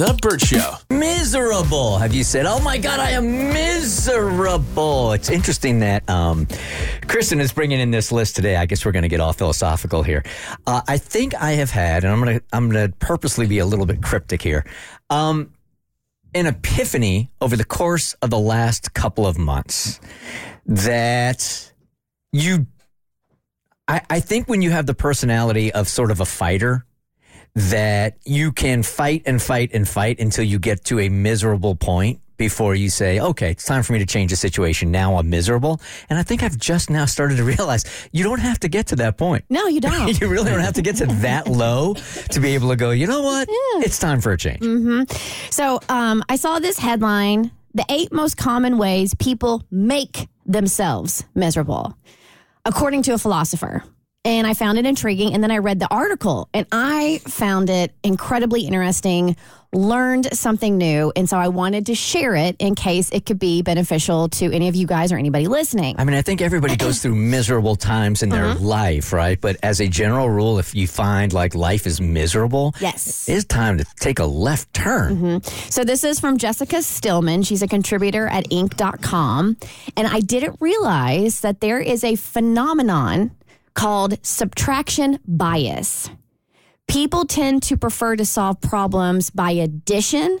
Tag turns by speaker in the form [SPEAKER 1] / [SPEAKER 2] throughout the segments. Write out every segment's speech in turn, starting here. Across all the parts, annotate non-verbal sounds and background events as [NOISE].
[SPEAKER 1] The Burt Show.
[SPEAKER 2] Miserable. Have you said, oh my God, I am miserable? It's interesting that um, Kristin is bringing in this list today. I guess we're going to get all philosophical here. Uh, I think I have had, and I'm going to I'm to purposely be a little bit cryptic here. Um, an epiphany over the course of the last couple of months that you, I, I think when you have the personality of sort of a fighter, that you can fight and fight and fight until you get to a miserable point before you say, okay, it's time for me to change the situation. Now I'm miserable. And I think I've just now started to [LAUGHS] realize you don't have to get to that point.
[SPEAKER 3] No, you [LAUGHS] don't.
[SPEAKER 2] you really don't have to get to that [LAUGHS] low to be able to go, you know what?
[SPEAKER 3] Yeah.
[SPEAKER 2] It's time for a change.
[SPEAKER 3] So um, I saw this headline The eight most common ways people make themselves miserable, according to a philosopher. And I found it intriguing. And then I read the article and I found it incredibly interesting, learned something new. And so I wanted to share it in case it could be beneficial to any of you guys or anybody listening.
[SPEAKER 2] I mean, I think everybody goes through miserable times in their
[SPEAKER 3] Uh-huh.
[SPEAKER 2] life, right? But as a general rule, if you find like life is miserable,
[SPEAKER 3] Yes.
[SPEAKER 2] it's time to take a left turn.
[SPEAKER 3] So this is from Jessica Stillman. She's a contributor at Inc.com. And I didn't realize that there is a phenomenon called subtraction bias. People tend to prefer to solve problems by addition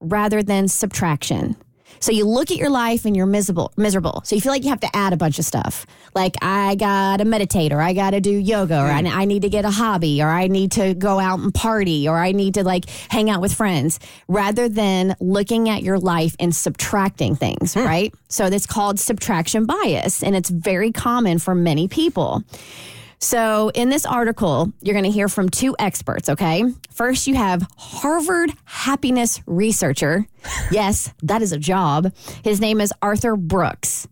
[SPEAKER 3] rather than subtraction. So you look at your life and you're miserable, miserable. So you feel like you have to add a bunch of stuff. Like I gotta meditate, or I gotta do yoga, or I, mm. I need to get a hobby, or I need to go out and party, or I need to like hang out with friends, rather than looking at your life and subtracting things, hmm. right? So that's called subtraction bias, and it's very common for many people. So, in this article, you're going to hear from two experts, okay? First, you have Harvard happiness researcher. [LAUGHS] Yes, that is a job. His name is Arthur Brooks.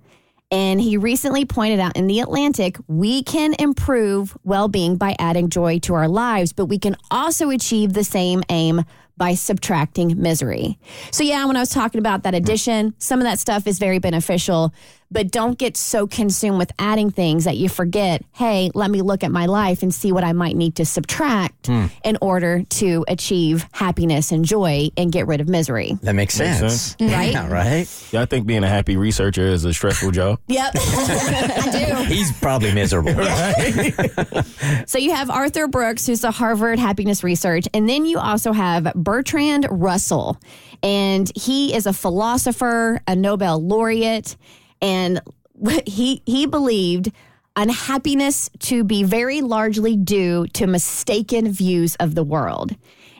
[SPEAKER 3] And he recently pointed out in The Atlantic, we can improve well being by adding joy to our lives, but we can also achieve the same aim by subtracting misery. So, yeah, when I was talking about that addition, some of that stuff is very beneficial, but don't get so consumed with adding things that you forget, hey, let me look at my life and see what I might need to subtract hmm. in order to achieve happiness and joy and get rid of misery.
[SPEAKER 2] That makes
[SPEAKER 4] Makes
[SPEAKER 2] sense.
[SPEAKER 4] sense.
[SPEAKER 3] Right?
[SPEAKER 2] Yeah, right?
[SPEAKER 4] Yeah, I think being a happy researcher is a stressful job. [LAUGHS]
[SPEAKER 3] Yep, [LAUGHS] I do.
[SPEAKER 2] He's probably miserable. [LAUGHS]
[SPEAKER 3] So you have Arthur Brooks, who's the Harvard happiness research, and then you also have Bertrand Russell, and he is a philosopher, a Nobel laureate, and [LAUGHS] he he believed unhappiness to be very largely due to mistaken views of the world.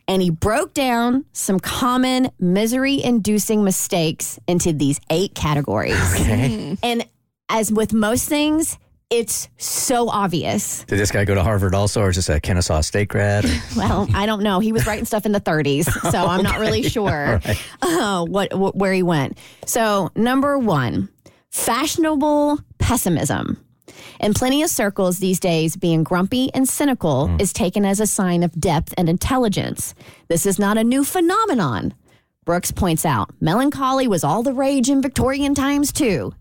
[SPEAKER 3] And he broke down some common misery inducing mistakes into these eight categories. And as with most things, it's so obvious.
[SPEAKER 2] Did this guy go to Harvard also, or is this a Kennesaw State grad? [LAUGHS]
[SPEAKER 3] Well, I don't know. He was writing stuff in the 30s, [LAUGHS] so I'm not really sure uh, what, what where he went. So, number one, fashionable pessimism. In plenty of circles these days, being grumpy and cynical hmm. is taken as a sign of depth and intelligence. This is not a new phenomenon. Brooks points out melancholy was all the rage in Victorian times, too.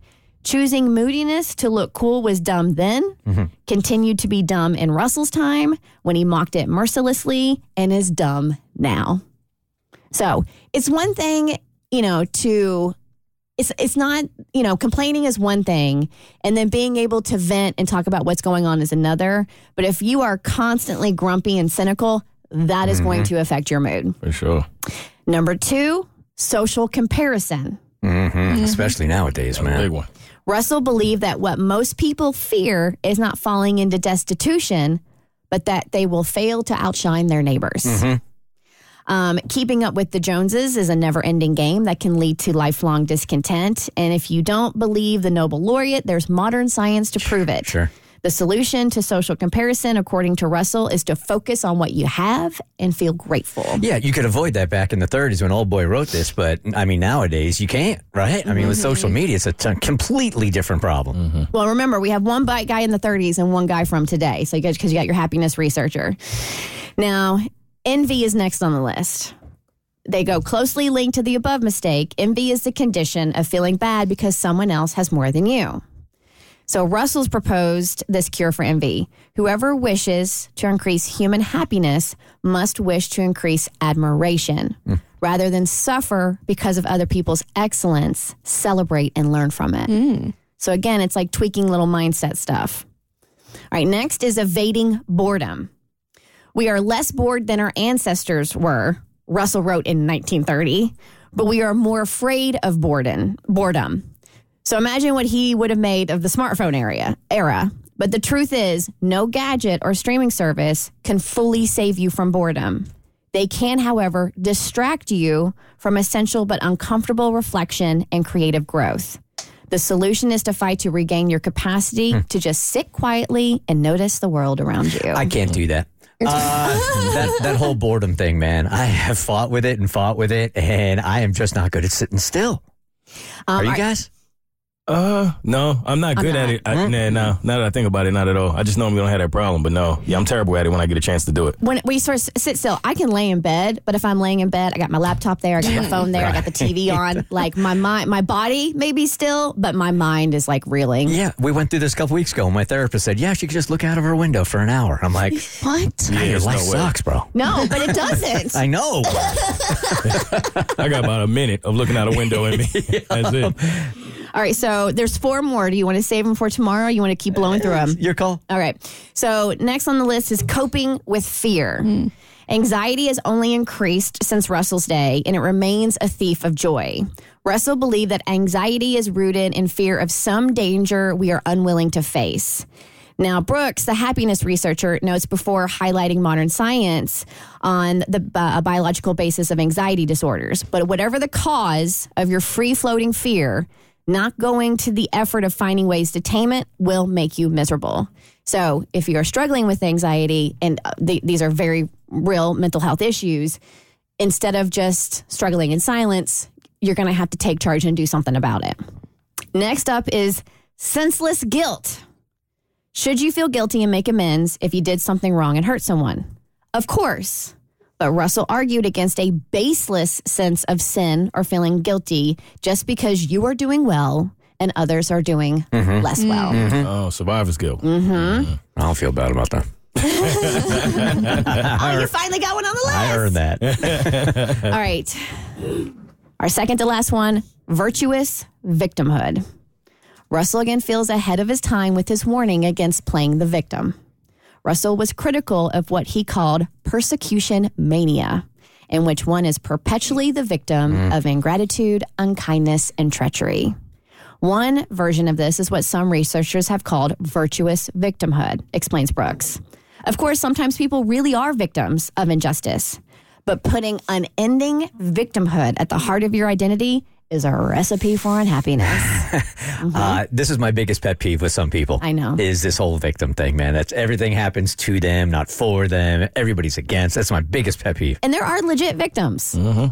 [SPEAKER 3] Choosing moodiness to look cool was dumb then, mm-hmm. continued to be dumb in Russell's time when he mocked it mercilessly, and is dumb now. So it's one thing, you know, to it's it's not, you know, complaining is one thing and then being able to vent and talk about what's going on is another. But if you are constantly grumpy and cynical, that is going to affect your mood.
[SPEAKER 4] For sure.
[SPEAKER 3] Number two, social comparison.
[SPEAKER 2] Mm-hmm. Especially nowadays,
[SPEAKER 4] Big
[SPEAKER 2] man.
[SPEAKER 4] one.
[SPEAKER 3] Russell believed that what most people fear is not falling into destitution, but that they will fail to outshine their neighbors. Um, keeping up with the Joneses is a never ending game that can lead to lifelong discontent. And if you don't believe the Nobel laureate, there's modern science to prove it.
[SPEAKER 2] Sure.
[SPEAKER 3] The solution to social comparison, according to Russell, is to focus on what you have and feel grateful.
[SPEAKER 2] Yeah, you could avoid that back in the 30s when Old Boy wrote this, but I mean, nowadays you can't, right? I mean, with social media, it's a t- completely different problem.
[SPEAKER 3] Well, remember, we have one bite guy in the 30s and one guy from today. So you guys, because you got your happiness researcher. Now, envy is next on the list. They go closely linked to the above mistake. Envy is the condition of feeling bad because someone else has more than you. So Russell's proposed this cure for envy. Whoever wishes to increase human happiness must wish to increase admiration. Hmm. Rather than suffer because of other people's excellence, celebrate and learn from it. Hmm. So again, it's like tweaking little mindset stuff. All right, next is evading boredom. We are less bored than our ancestors were, Russell wrote in 1930, but we are more afraid of boredom. boredom. So imagine what he would have made of the smartphone area era. But the truth is, no gadget or streaming service can fully save you from boredom. They can, however, distract you from essential but uncomfortable reflection and creative growth. The solution is to fight to regain your capacity hmm. to just sit quietly and notice the world around you.
[SPEAKER 2] I can't do that. Uh, [LAUGHS] that that whole boredom thing, man. I have fought with it and fought with it, and I am just not good at sitting still.
[SPEAKER 3] Um,
[SPEAKER 2] Are you
[SPEAKER 3] are-
[SPEAKER 2] guys?
[SPEAKER 4] Uh, no, I'm not good at it. I, nah, nah, now that I think about it, not at all. I just normally don't have that problem, but no, yeah, I'm terrible at it when I get a chance to do it.
[SPEAKER 3] when we sort of sit still, I can lay in bed, but if I'm laying in bed, I got my laptop there, I got my phone there, I got the TV [LAUGHS] on. Like my mind, my body may be still, but my mind is like reeling.
[SPEAKER 2] Yeah, we went through this a couple weeks ago. My therapist said, "Yeah, she could just look out of her window for an hour." I'm like, [LAUGHS]
[SPEAKER 3] What?
[SPEAKER 4] Yeah,
[SPEAKER 2] "Your life
[SPEAKER 4] no
[SPEAKER 2] sucks, bro."
[SPEAKER 3] No, but it doesn't. [LAUGHS]
[SPEAKER 2] I know.
[SPEAKER 4] I got about a minute of looking out a window in me. That's it.
[SPEAKER 3] All right, so there's four more. Do you want to save them for tomorrow? Or you want to keep blowing through them?
[SPEAKER 2] Your call.
[SPEAKER 3] All right. So next on the list is coping with fear. Anxiety has only increased since Russell's day, and it remains a thief of joy. Russell believed that anxiety is rooted in fear of some danger we are unwilling to face. Now, Brooks, the happiness researcher, notes before highlighting modern science on the uh, biological basis of anxiety disorders. But whatever the cause of your free floating fear, not going to the effort of finding ways to tame it will make you miserable. So, if you're struggling with anxiety, and uh, th- these are very real mental health issues, instead of just struggling in silence, you're going to have to take charge and do something about it. Next up is senseless guilt. Should you feel guilty and make amends if you did something wrong and hurt someone? Of course. But Russell argued against a baseless sense of sin or feeling guilty just because you are doing well and others are doing mm-hmm. less mm-hmm. well. Mm-hmm.
[SPEAKER 4] Oh, survivor's guilt.
[SPEAKER 3] Mm-hmm.
[SPEAKER 2] I don't feel bad about that. [LAUGHS]
[SPEAKER 3] Oh, you finally got one on the list.
[SPEAKER 2] I heard that. [LAUGHS]
[SPEAKER 3] All right. Our second to last one virtuous victimhood. Russell again feels ahead of his time with his warning against playing the victim. Russell was critical of what he called persecution mania, in which one is perpetually the victim mm. of ingratitude, unkindness, and treachery. One version of this is what some researchers have called virtuous victimhood, explains Brooks. Of course, sometimes people really are victims of injustice, but putting unending victimhood at the heart of your identity is a recipe for unhappiness. [LAUGHS] Mm-hmm.
[SPEAKER 2] Uh, this is my biggest pet peeve with some people.
[SPEAKER 3] I know.
[SPEAKER 2] Is this whole victim thing, man? That's everything happens to them, not for them. Everybody's against. That's my biggest pet peeve.
[SPEAKER 3] and there are legit victims. Mm-hmm.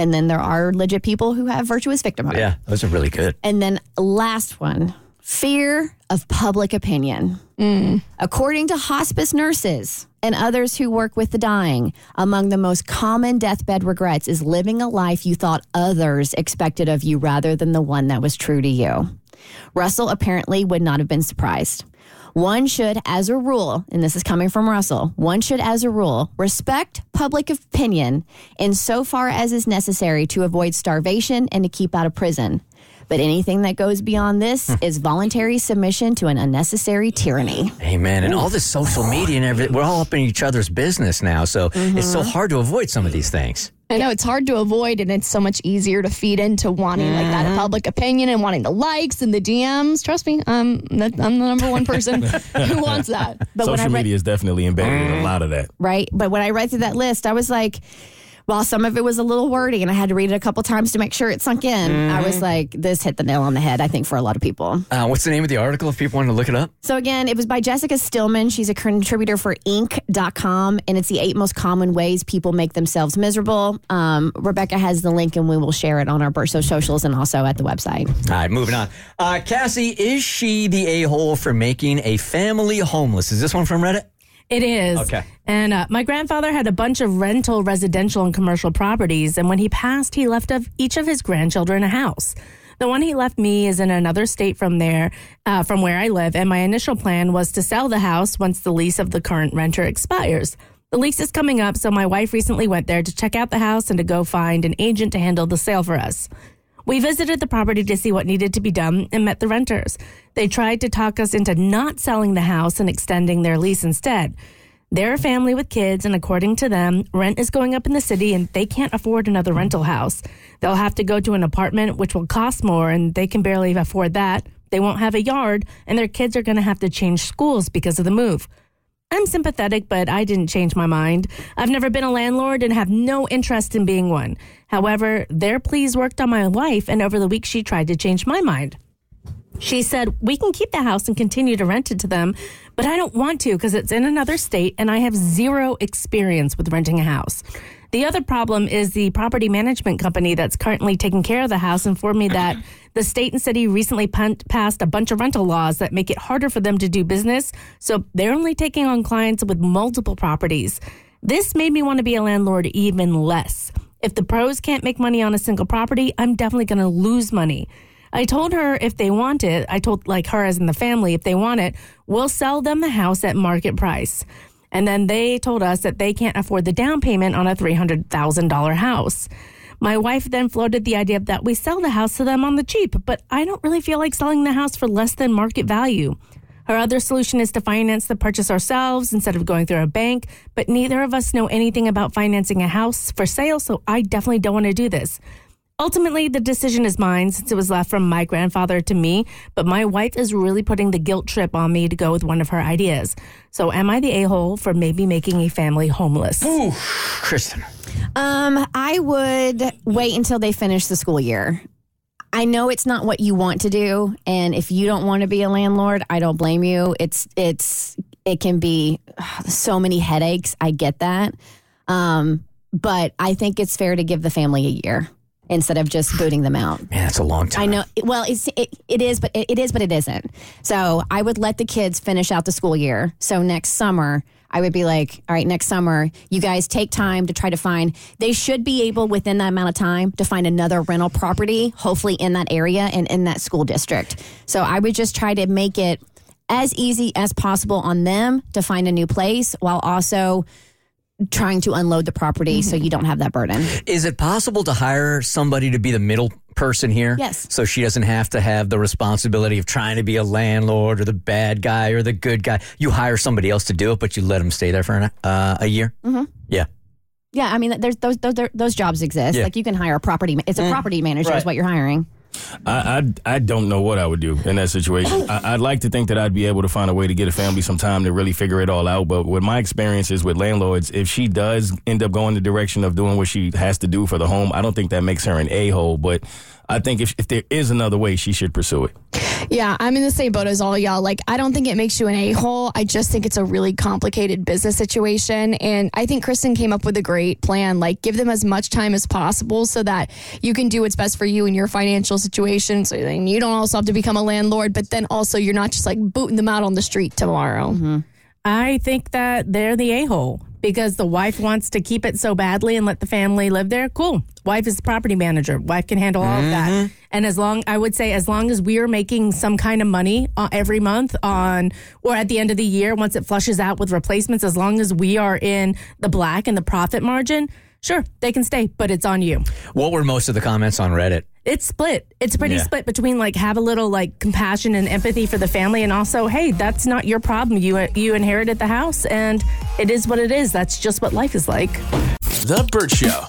[SPEAKER 3] And then there are legit people who have virtuous victimhood.
[SPEAKER 2] Yeah, those are really good.
[SPEAKER 3] And then last one, fear of public opinion. Mm. According to hospice nurses and others who work with the dying, among the most common deathbed regrets is living a life you thought others expected of you rather than the one that was true to you. Russell apparently would not have been surprised. One should, as a rule, and this is coming from Russell, one should, as a rule, respect public opinion insofar as is necessary to avoid starvation and to keep out of prison. But anything that goes beyond this hmm. is voluntary submission to an unnecessary tyranny.
[SPEAKER 2] Amen. and all this social media and everything, we're all up in each other's business now. So it's so mm-hmm. hard to avoid some of these things.
[SPEAKER 1] I know it's hard to avoid, and it's so much easier to feed into wanting like that
[SPEAKER 3] Mm-hmm.
[SPEAKER 1] public opinion and wanting the likes and the DMs. Trust me, I'm that, I'm the number one person who [LAUGHS] wants that.
[SPEAKER 3] But when I
[SPEAKER 4] Social
[SPEAKER 3] read,
[SPEAKER 4] media is definitely embedded in a mm. lot of that.
[SPEAKER 3] right? But when I read through that list, I was like, while some of it was a little wordy and I had to read it a couple times to make sure it sunk in, I was like, this hit the nail on the head, I think, for a lot of people.
[SPEAKER 2] Uh, what's the name of the article if people want to look it up?
[SPEAKER 3] So again, it was by Jessica Stillman. She's a contributor for Inc.com, and it's the eight most common ways people make themselves miserable. Um, Rebecca has the link, and we will share it on our Burt Show socials and also at the website.
[SPEAKER 2] All right, moving on. Uh, Cassie, is she the a hole for making a family homeless? Is this one from Reddit?
[SPEAKER 5] It is.
[SPEAKER 2] Okay.
[SPEAKER 5] And uh, my grandfather had a bunch of rental, residential, and commercial properties. And when he passed, he left of each of his grandchildren a house. The one he left me is in another state from there, uh, from where I live. And my initial plan was to sell the house once the lease of the current renter expires. The lease is coming up, so my wife recently went there to check out the house and to go find an agent to handle the sale for us. We visited the property to see what needed to be done and met the renters. They tried to talk us into not selling the house and extending their lease instead. They're a family with kids, and according to them, rent is going up in the city and they can't afford another rental house. They'll have to go to an apartment, which will cost more, and they can barely afford that. They won't have a yard, and their kids are going to have to change schools because of the move. I'm sympathetic, but I didn't change my mind. I've never been a landlord and have no interest in being one. However, their pleas worked on my wife, and over the week she tried to change my mind. She said, We can keep the house and continue to rent it to them, but I don't want to because it's in another state and I have zero experience with renting a house. The other problem is the property management company that's currently taking care of the house informed me that [CLEARS THROAT] the state and city recently passed a bunch of rental laws that make it harder for them to do business. So they're only taking on clients with multiple properties. This made me want to be a landlord even less. If the pros can't make money on a single property, I'm definitely going to lose money. I told her if they want it, I told like her as in the family, if they want it, we'll sell them the house at market price. And then they told us that they can't afford the down payment on a $300,000 house. My wife then floated the idea that we sell the house to them on the cheap, but I don't really feel like selling the house for less than market value. Her other solution is to finance the purchase ourselves instead of going through a bank, but neither of us know anything about financing a house for sale, so I definitely don't want to do this. Ultimately, the decision is mine since it was left from my grandfather to me, but my wife is really putting the guilt trip on me to go with one of her ideas. So, am I the a hole for maybe making a family homeless?
[SPEAKER 2] Ooh, Kristin.
[SPEAKER 3] Um, I would wait until they finish the school year. I know it's not what you want to do, and if you don't want to be a landlord, I don't blame you. It's it's it can be ugh, so many headaches. I get that, um, but I think it's fair to give the family a year instead of just booting them out.
[SPEAKER 2] Man, that's a long time.
[SPEAKER 3] I know. Well, it's it, it is, but it, it is, but it isn't. So I would let the kids finish out the school year. So next summer, I would be like, all right, next summer, you guys take time to try to find. They should be able within that amount of time to find another rental property, hopefully in that area and in that school district. So I would just try to make it as easy as possible on them to find a new place while also trying to unload the property so you don't have that burden.
[SPEAKER 2] Is it possible to hire somebody to be the middle person here?
[SPEAKER 3] Yes.
[SPEAKER 2] So she doesn't have to have the responsibility of trying to be a landlord or the bad guy or the good guy. You hire somebody else to do it, but you let them stay there for an, uh, a year? Mm-hmm. Yeah.
[SPEAKER 3] Yeah, I mean, there's those those those jobs exist.
[SPEAKER 2] Yeah.
[SPEAKER 3] Like you can hire a property. It's a property manager is what you're hiring.
[SPEAKER 4] I, I I don't know what I would do in that situation. I, I'd like to think that I'd be able to find a way to get a family some time to really figure it all out. But with my experiences with landlords, if she does end up going the direction of doing what she has to do for the home, I don't think that makes her an a hole. But I think if if there is another way, she should pursue it.
[SPEAKER 1] Yeah, I'm in the same boat as all y'all. Like, I don't think it makes you an a hole. I just think it's a really complicated business situation. And I think Kristin came up with a great plan. Like, give them as much time as possible so that you can do what's best for you in your financial situation. So then you don't also have to become a landlord, but then also you're not just like booting them out on the street tomorrow. Mm-hmm.
[SPEAKER 5] I think that they're the a hole because the wife wants to keep it so badly and let the family live there. Cool. Wife is the property manager. Wife can handle all of that. And as long, I would say, as long as we are making some kind of money uh, every month on, or at the end of the year, once it flushes out with replacements, as long as we are in the black and the profit margin, sure, they can stay, but it's on you.
[SPEAKER 2] What were most of the comments on Reddit?
[SPEAKER 5] It's split. It's pretty
[SPEAKER 2] Yeah.
[SPEAKER 5] split between like have a little like compassion and empathy for the family, and also, hey, that's not your problem. You you inherited the house, and it is what it is. That's just what life is like.
[SPEAKER 6] The Burt Show.